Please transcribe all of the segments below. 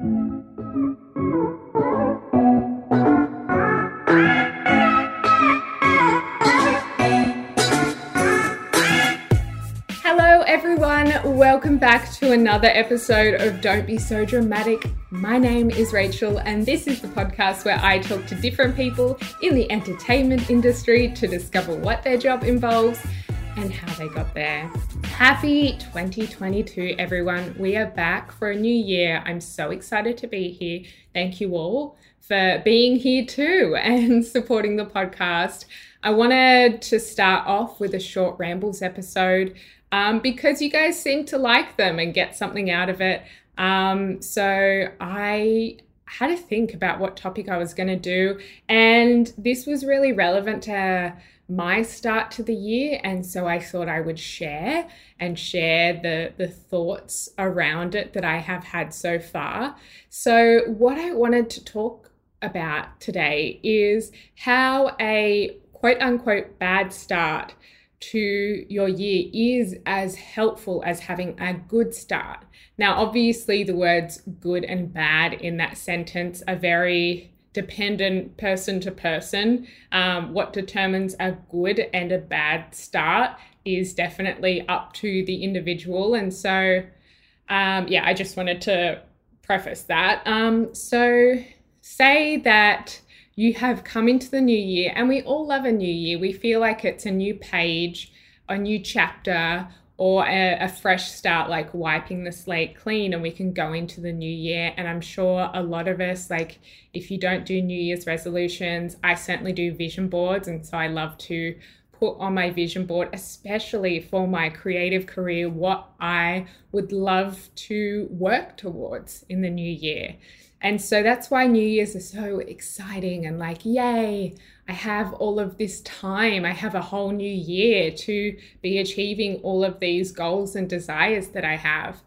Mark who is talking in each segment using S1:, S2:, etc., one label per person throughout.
S1: Hello, everyone. Welcome back to another episode of Don't Be So Dramatic. My name is Rachel, and this is the podcast where I talk to different people in the entertainment industry to discover what their job involves and how they got there. Happy 2022, everyone. We are back for a new year. I'm so excited to be here. Thank you all for being here too and supporting the podcast. I wanted to start off with a short rambles episode um, because you guys seem to like them and get something out of it. Um, so I had to think about what topic I was going to do, and this was really relevant to my start to the year and so I thought I would share and share the the thoughts around it that I have had so far. So what I wanted to talk about today is how a quote unquote bad start to your year is as helpful as having a good start. Now obviously the words good and bad in that sentence are very dependent person to person. Um, what determines a good and a bad start is definitely up to the individual. And so, um, yeah, I just wanted to preface that. Um, so, say that you have come into the new year, and we all love a new year. We feel like it's a new page, a new chapter, or a, a, fresh start, like wiping the slate clean, and we can go into the new year. And I'm sure a lot of us, like, if you don't do New Year's resolutions, I certainly do vision boards. And so I love to put on my vision board, especially for my creative career, what I would love to work towards in the new year. And so that's why New Year's is so exciting and like, yay, I have all of this time. I have a whole new year to be achieving all of these goals and desires that I have.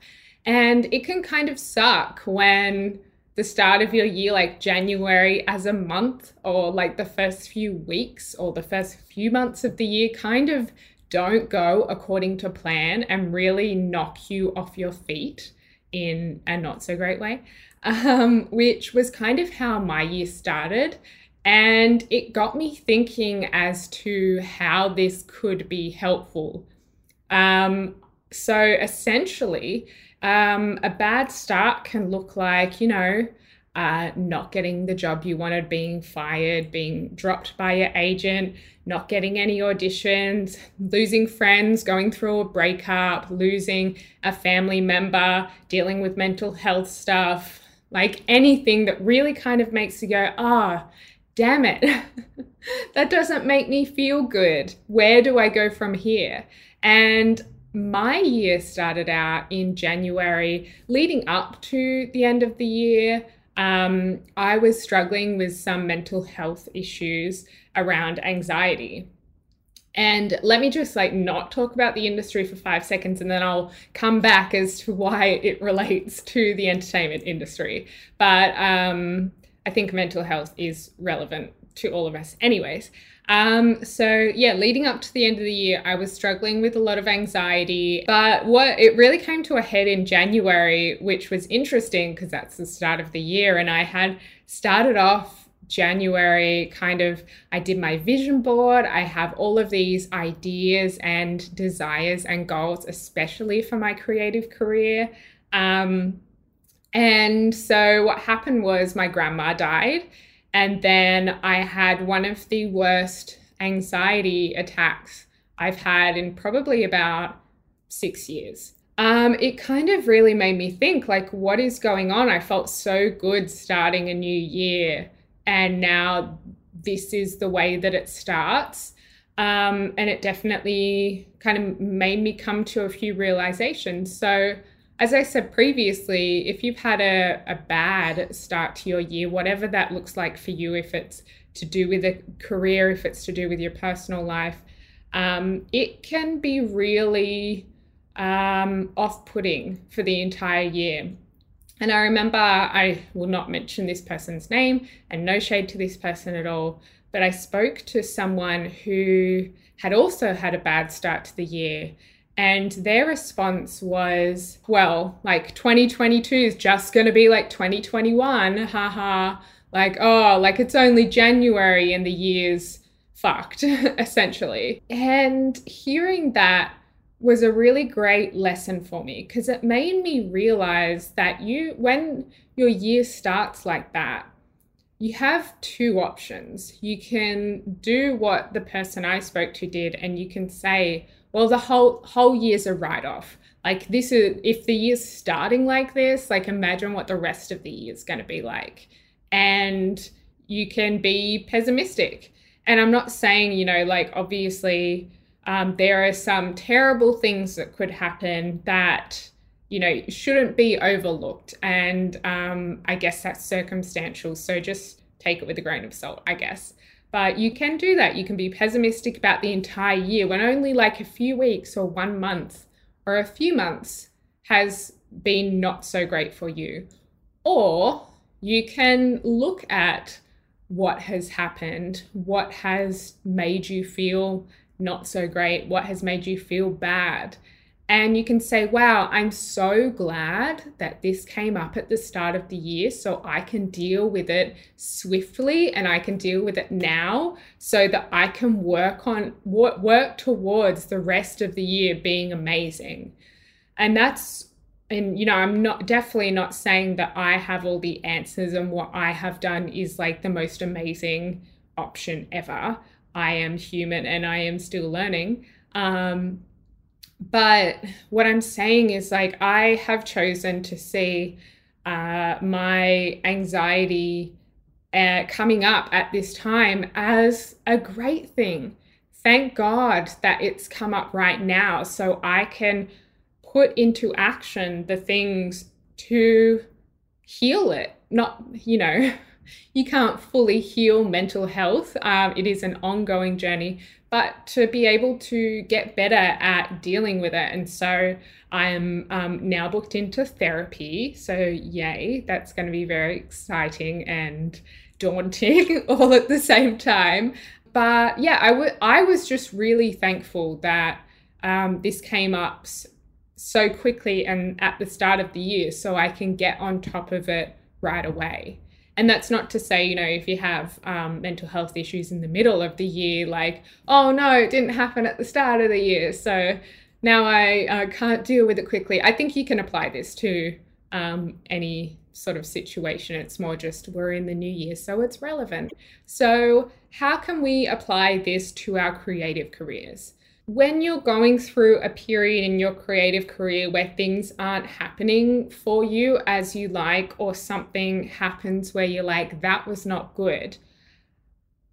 S1: And it can kind of suck when the start of your year, like January as a month, or like the first few weeks or the first few months of the year, kind of don't go according to plan and really knock you off your feet in a not so great way, um, which was kind of how my year started. And it got me thinking as to how this could be helpful. Um, so essentially, um, a bad start can look like, you know, uh, not getting the job you wanted, being fired, being dropped by your agent, not getting any auditions, losing friends, going through a breakup, losing a family member, dealing with mental health stuff, like anything that really kind of makes you go, ah, oh, damn it, that doesn't make me feel good. Where do I go from here? And my year started out in January, leading up to the end of the year. Um, I was struggling with some mental health issues around anxiety. And let me just like not talk about the industry for five seconds and then I'll come back as to why it relates to the entertainment industry. But um, I think mental health is relevant to all of us, anyways. Um, so yeah, leading up to the end of the year, I was struggling with a lot of anxiety, but what it really came to a head in January, which was interesting because that's the start of the year. And I had started off January kind of, I did my vision board. I have all of these ideas and desires and goals, especially for my creative career. Um, and so what happened was my grandma died and then I had one of the worst anxiety attacks I've had in probably about six years. Um, it kind of really made me think like, what is going on? I felt so good starting a new year, and now this is the way that it starts. Um, and it definitely kind of made me come to a few realizations. So, as I said previously, if you've had a, a bad start to your year, whatever that looks like for you, if it's to do with a career, if it's to do with your personal life, um, it can be really um, off putting for the entire year. And I remember, I will not mention this person's name and no shade to this person at all, but I spoke to someone who had also had a bad start to the year And their response was, well, like 2022 is just going to be like 2021. Haha. Like, oh, like it's only January and the year's fucked, essentially. And hearing that was a really great lesson for me because it made me realize that you, when your year starts like that, you have two options. You can do what the person I spoke to did, and you can say, well, the whole whole year's a write off. Like this is if the year's starting like this, like imagine what the rest of the year is going to be like, and you can be pessimistic. And I'm not saying you know like obviously um, there are some terrible things that could happen that you know shouldn't be overlooked, and um, I guess that's circumstantial. So just take it with a grain of salt, I guess. But you can do that. You can be pessimistic about the entire year when only like a few weeks or one month or a few months has been not so great for you. Or you can look at what has happened, what has made you feel not so great, what has made you feel bad, and you can say, wow, I'm so glad that this came up at the start of the year so I can deal with it swiftly and I can deal with it now so that I can work on work towards the rest of the year being amazing. And that's and you know, I'm not definitely not saying that I have all the answers and what I have done is like the most amazing option ever. I am human and I am still learning. Um, but what I'm saying is like I have chosen to see uh, my anxiety uh, coming up at this time as a great thing. Thank God that it's come up right now so I can put into action the things to heal it. Not, you know, you can't fully heal mental health. Um, it is an ongoing journey, but to be able to get better at dealing with it. And so I am um, now booked into therapy. So, yay, that's going to be very exciting and daunting all at the same time. But yeah, I, w- I was just really thankful that um, this came up so quickly and at the start of the year so I can get on top of it right away. And that's not to say, you know, if you have um, mental health issues in the middle of the year, like, oh no, it didn't happen at the start of the year. So now I uh, can't deal with it quickly. I think you can apply this to um, any sort of situation. It's more just we're in the new year, so it's relevant. So, how can we apply this to our creative careers? When you're going through a period in your creative career where things aren't happening for you as you like, or something happens where you're like, that was not good,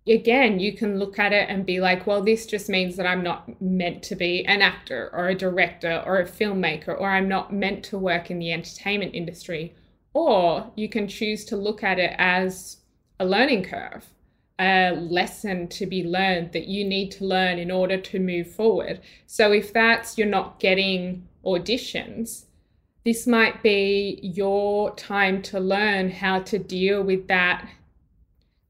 S1: again, you can look at it and be like, well, this just means that I'm not meant to be an actor or a director or a filmmaker, or I'm not meant to work in the entertainment industry. Or you can choose to look at it as a learning curve a lesson to be learned that you need to learn in order to move forward. So if that's you're not getting auditions, this might be your time to learn how to deal with that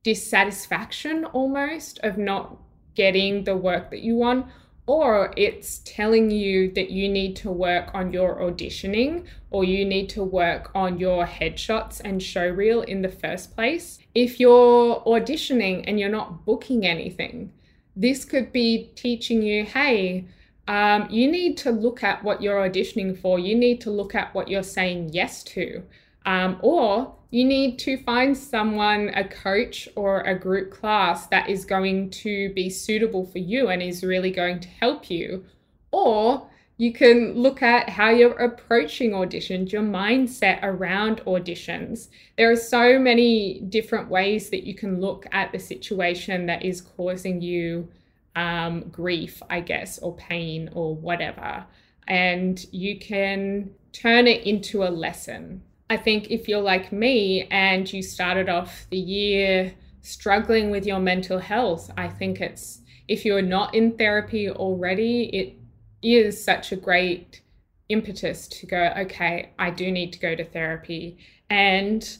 S1: dissatisfaction almost of not getting the work that you want or it's telling you that you need to work on your auditioning or you need to work on your headshots and show reel in the first place. If you're auditioning and you're not booking anything, this could be teaching you hey, um, you need to look at what you're auditioning for, you need to look at what you're saying yes to. Um, or you need to find someone, a coach or a group class that is going to be suitable for you and is really going to help you. Or you can look at how you're approaching auditions, your mindset around auditions. There are so many different ways that you can look at the situation that is causing you um, grief, I guess, or pain or whatever. And you can turn it into a lesson. I think if you're like me and you started off the year struggling with your mental health, I think it's if you're not in therapy already, it is such a great impetus to go, okay, I do need to go to therapy. And,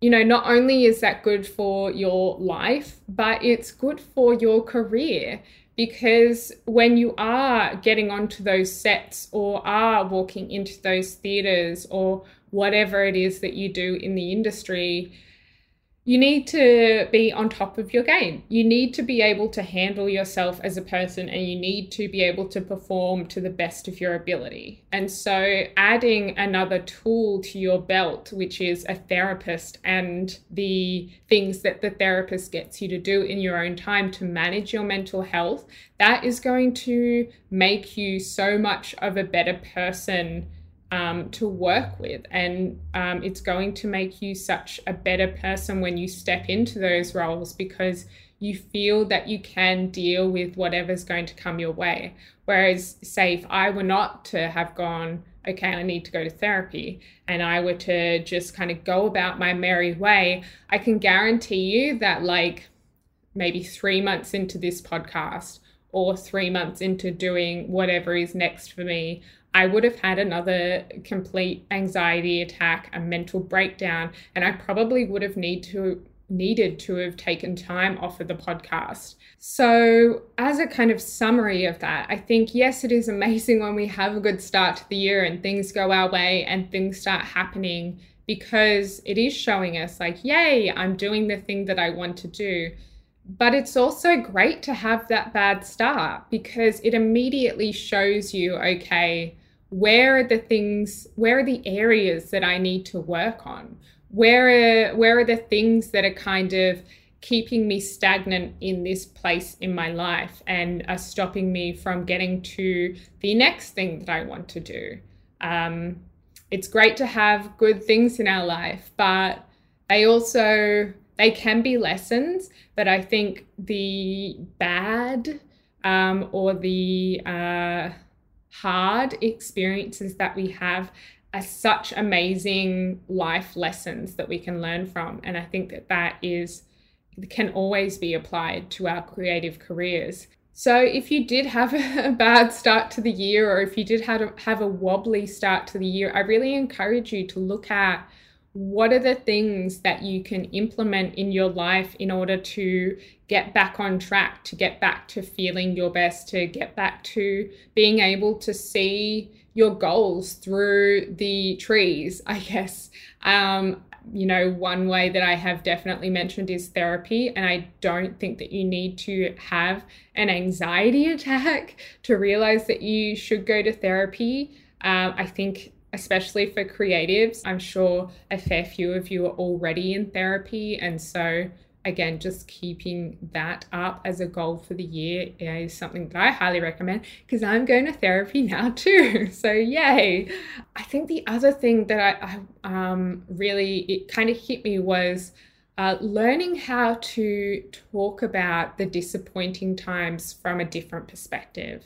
S1: you know, not only is that good for your life, but it's good for your career because when you are getting onto those sets or are walking into those theaters or whatever it is that you do in the industry, you need to be on top of your game. You need to be able to handle yourself as a person and you need to be able to perform to the best of your ability. And so, adding another tool to your belt, which is a therapist and the things that the therapist gets you to do in your own time to manage your mental health, that is going to make you so much of a better person um, to work with. And um, it's going to make you such a better person when you step into those roles because you feel that you can deal with whatever's going to come your way. Whereas, say, if I were not to have gone, okay, I need to go to therapy, and I were to just kind of go about my merry way, I can guarantee you that, like, maybe three months into this podcast, or three months into doing whatever is next for me, I would have had another complete anxiety attack, a mental breakdown, and I probably would have need to needed to have taken time off of the podcast. So, as a kind of summary of that, I think yes, it is amazing when we have a good start to the year and things go our way and things start happening because it is showing us like, yay, I'm doing the thing that I want to do. But it's also great to have that bad start because it immediately shows you, okay, where are the things where are the areas that i need to work on? Where are where are the things that are kind of keeping me stagnant in this place in my life and are stopping me from getting to the next thing that i want to do? Um, it's great to have good things in our life but they also they can be lessons but i think the bad um, or the uh, hard experiences that we have are such amazing life lessons that we can learn from. And I think that that is can always be applied to our creative careers. So if you did have a bad start to the year or if you did have a, have a wobbly start to the year, I really encourage you to look at what are the things that you can implement in your life in order to get back on track, to get back to feeling your best, to get back to being able to see your goals through the trees, I guess. Um, you know, one way that I have definitely mentioned is therapy. And I don't think that you need to have an anxiety attack to realize that you should go to therapy. Um, I think especially for creatives. I'm sure a fair few of you are already in therapy. And so, again, just keeping that up as a goal for the year is something that I highly recommend because I'm going to therapy now too. So, yay. I think the other thing that I, I um, really, it kind of hit me was. Uh, learning how to talk about the disappointing times from a different perspective.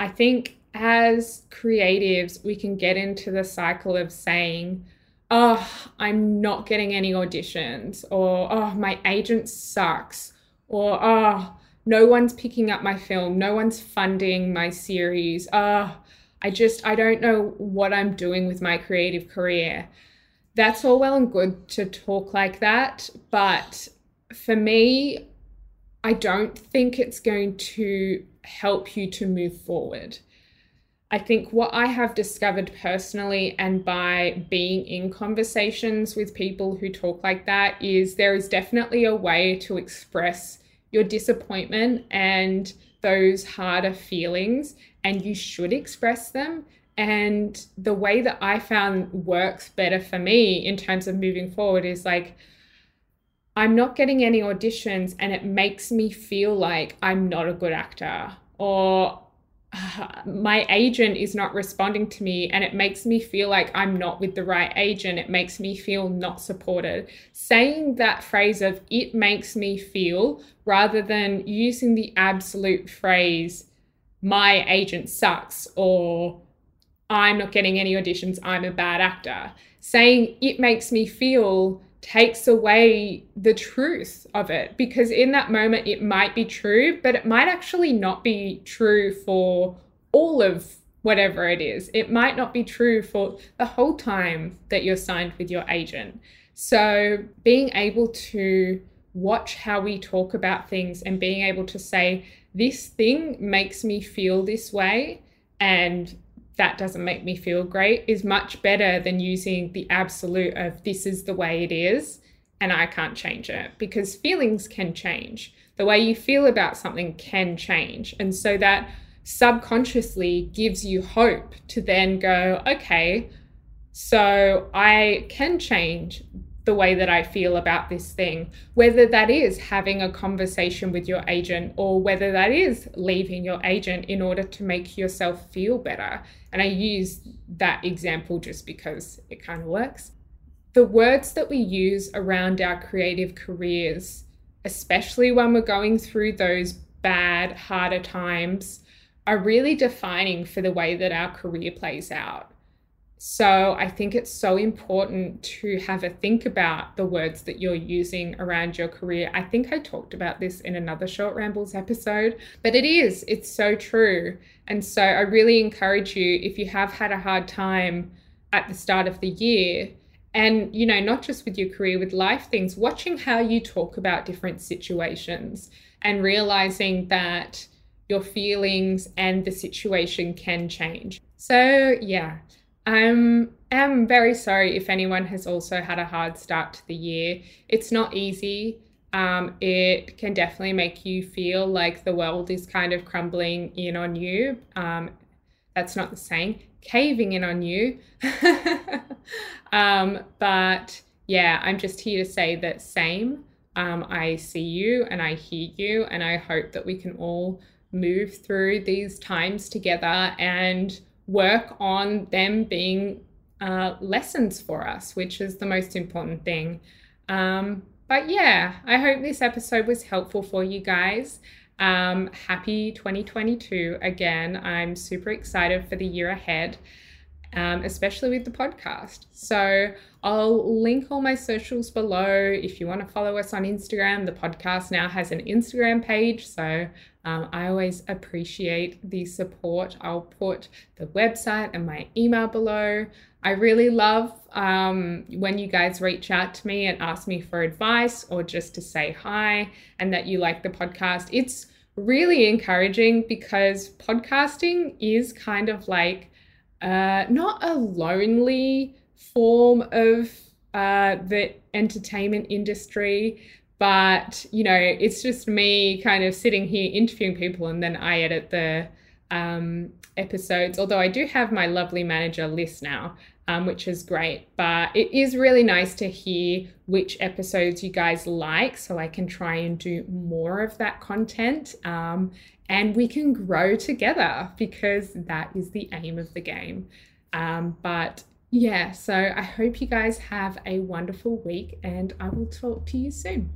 S1: I think as creatives, we can get into the cycle of saying, oh, I'm not getting any auditions, or oh, my agent sucks, or oh, no one's picking up my film, no one's funding my series. Oh, I just, I don't know what I'm doing with my creative career. That's all well and good to talk like that, but for me, I don't think it's going to help you to move forward. I think what I have discovered personally and by being in conversations with people who talk like that is there is definitely a way to express your disappointment and those harder feelings, and you should express them. And the way that I found works better for me in terms of moving forward is like, I'm not getting any auditions, and it makes me feel like I'm not a good actor, or my agent is not responding to me and it makes me feel like I'm not with the right agent. It makes me feel not supported. Saying that phrase of it makes me feel rather than using the absolute phrase my agent sucks or I'm not getting any auditions, I'm a bad actor. Saying it makes me feel takes away the truth of it because in that moment it might be true, but it might actually not be true for all of whatever it is. It might not be true for the whole time that you're signed with your agent. So being able to watch how we talk about things and being able to say, this thing makes me feel this way and that doesn't make me feel great is much better than using the absolute of this is the way it is and I can't change it because feelings can change. The way you feel about something can change. And so that subconsciously gives you hope to then go, okay, so I can change the way that I feel about this thing, whether that is having a conversation with your agent or whether that is leaving your agent in order to make yourself feel better. And I use that example just because it kind of works. The words that we use around our creative careers, especially when we're going through those bad, harder times, are really defining for the way that our career plays out. So I think it's so important to have a think about the words that you're using around your career. I think I talked about this in another Short Rambles episode, but it is, it's so true. And so I really encourage you if you have had a hard time at the start of the year, and you know, not just with your career, with life things, watching how you talk about different situations and realizing that your feelings and the situation can change. So, yeah I'm am very sorry if anyone has also had a hard start to the year. It's not easy. Um, it can definitely make you feel like the world is kind of crumbling in on you. Um, that's not the saying, caving in on you. um, but yeah, I'm just here to say that same. Um, I see you and I hear you, and I hope that we can all move through these times together and work on them being uh, lessons for us, which is the most important thing. Um, but yeah, I hope this episode was helpful for you guys. Um, happy 2022 again. I'm super excited for the year ahead, um, especially with the podcast. So I'll link all my socials below. If you want to follow us on Instagram, the podcast now has an Instagram page. So um, I always appreciate the support. I'll put the website and my email below. I really love um, when you guys reach out to me and ask me for advice or just to say hi and that you like the podcast. It's really encouraging because podcasting is kind of like uh, not a lonely form of uh, the entertainment industry, but you know it's just me kind of sitting here interviewing people and then i edit the um, episodes. Although i do have my lovely manager list now um, which is great but it is really nice to hear which episodes you guys like so i can try and do more of that content um, and we can grow together because that is the aim of the game um, but yeah, so I hope you guys have a wonderful week and I will talk to you soon.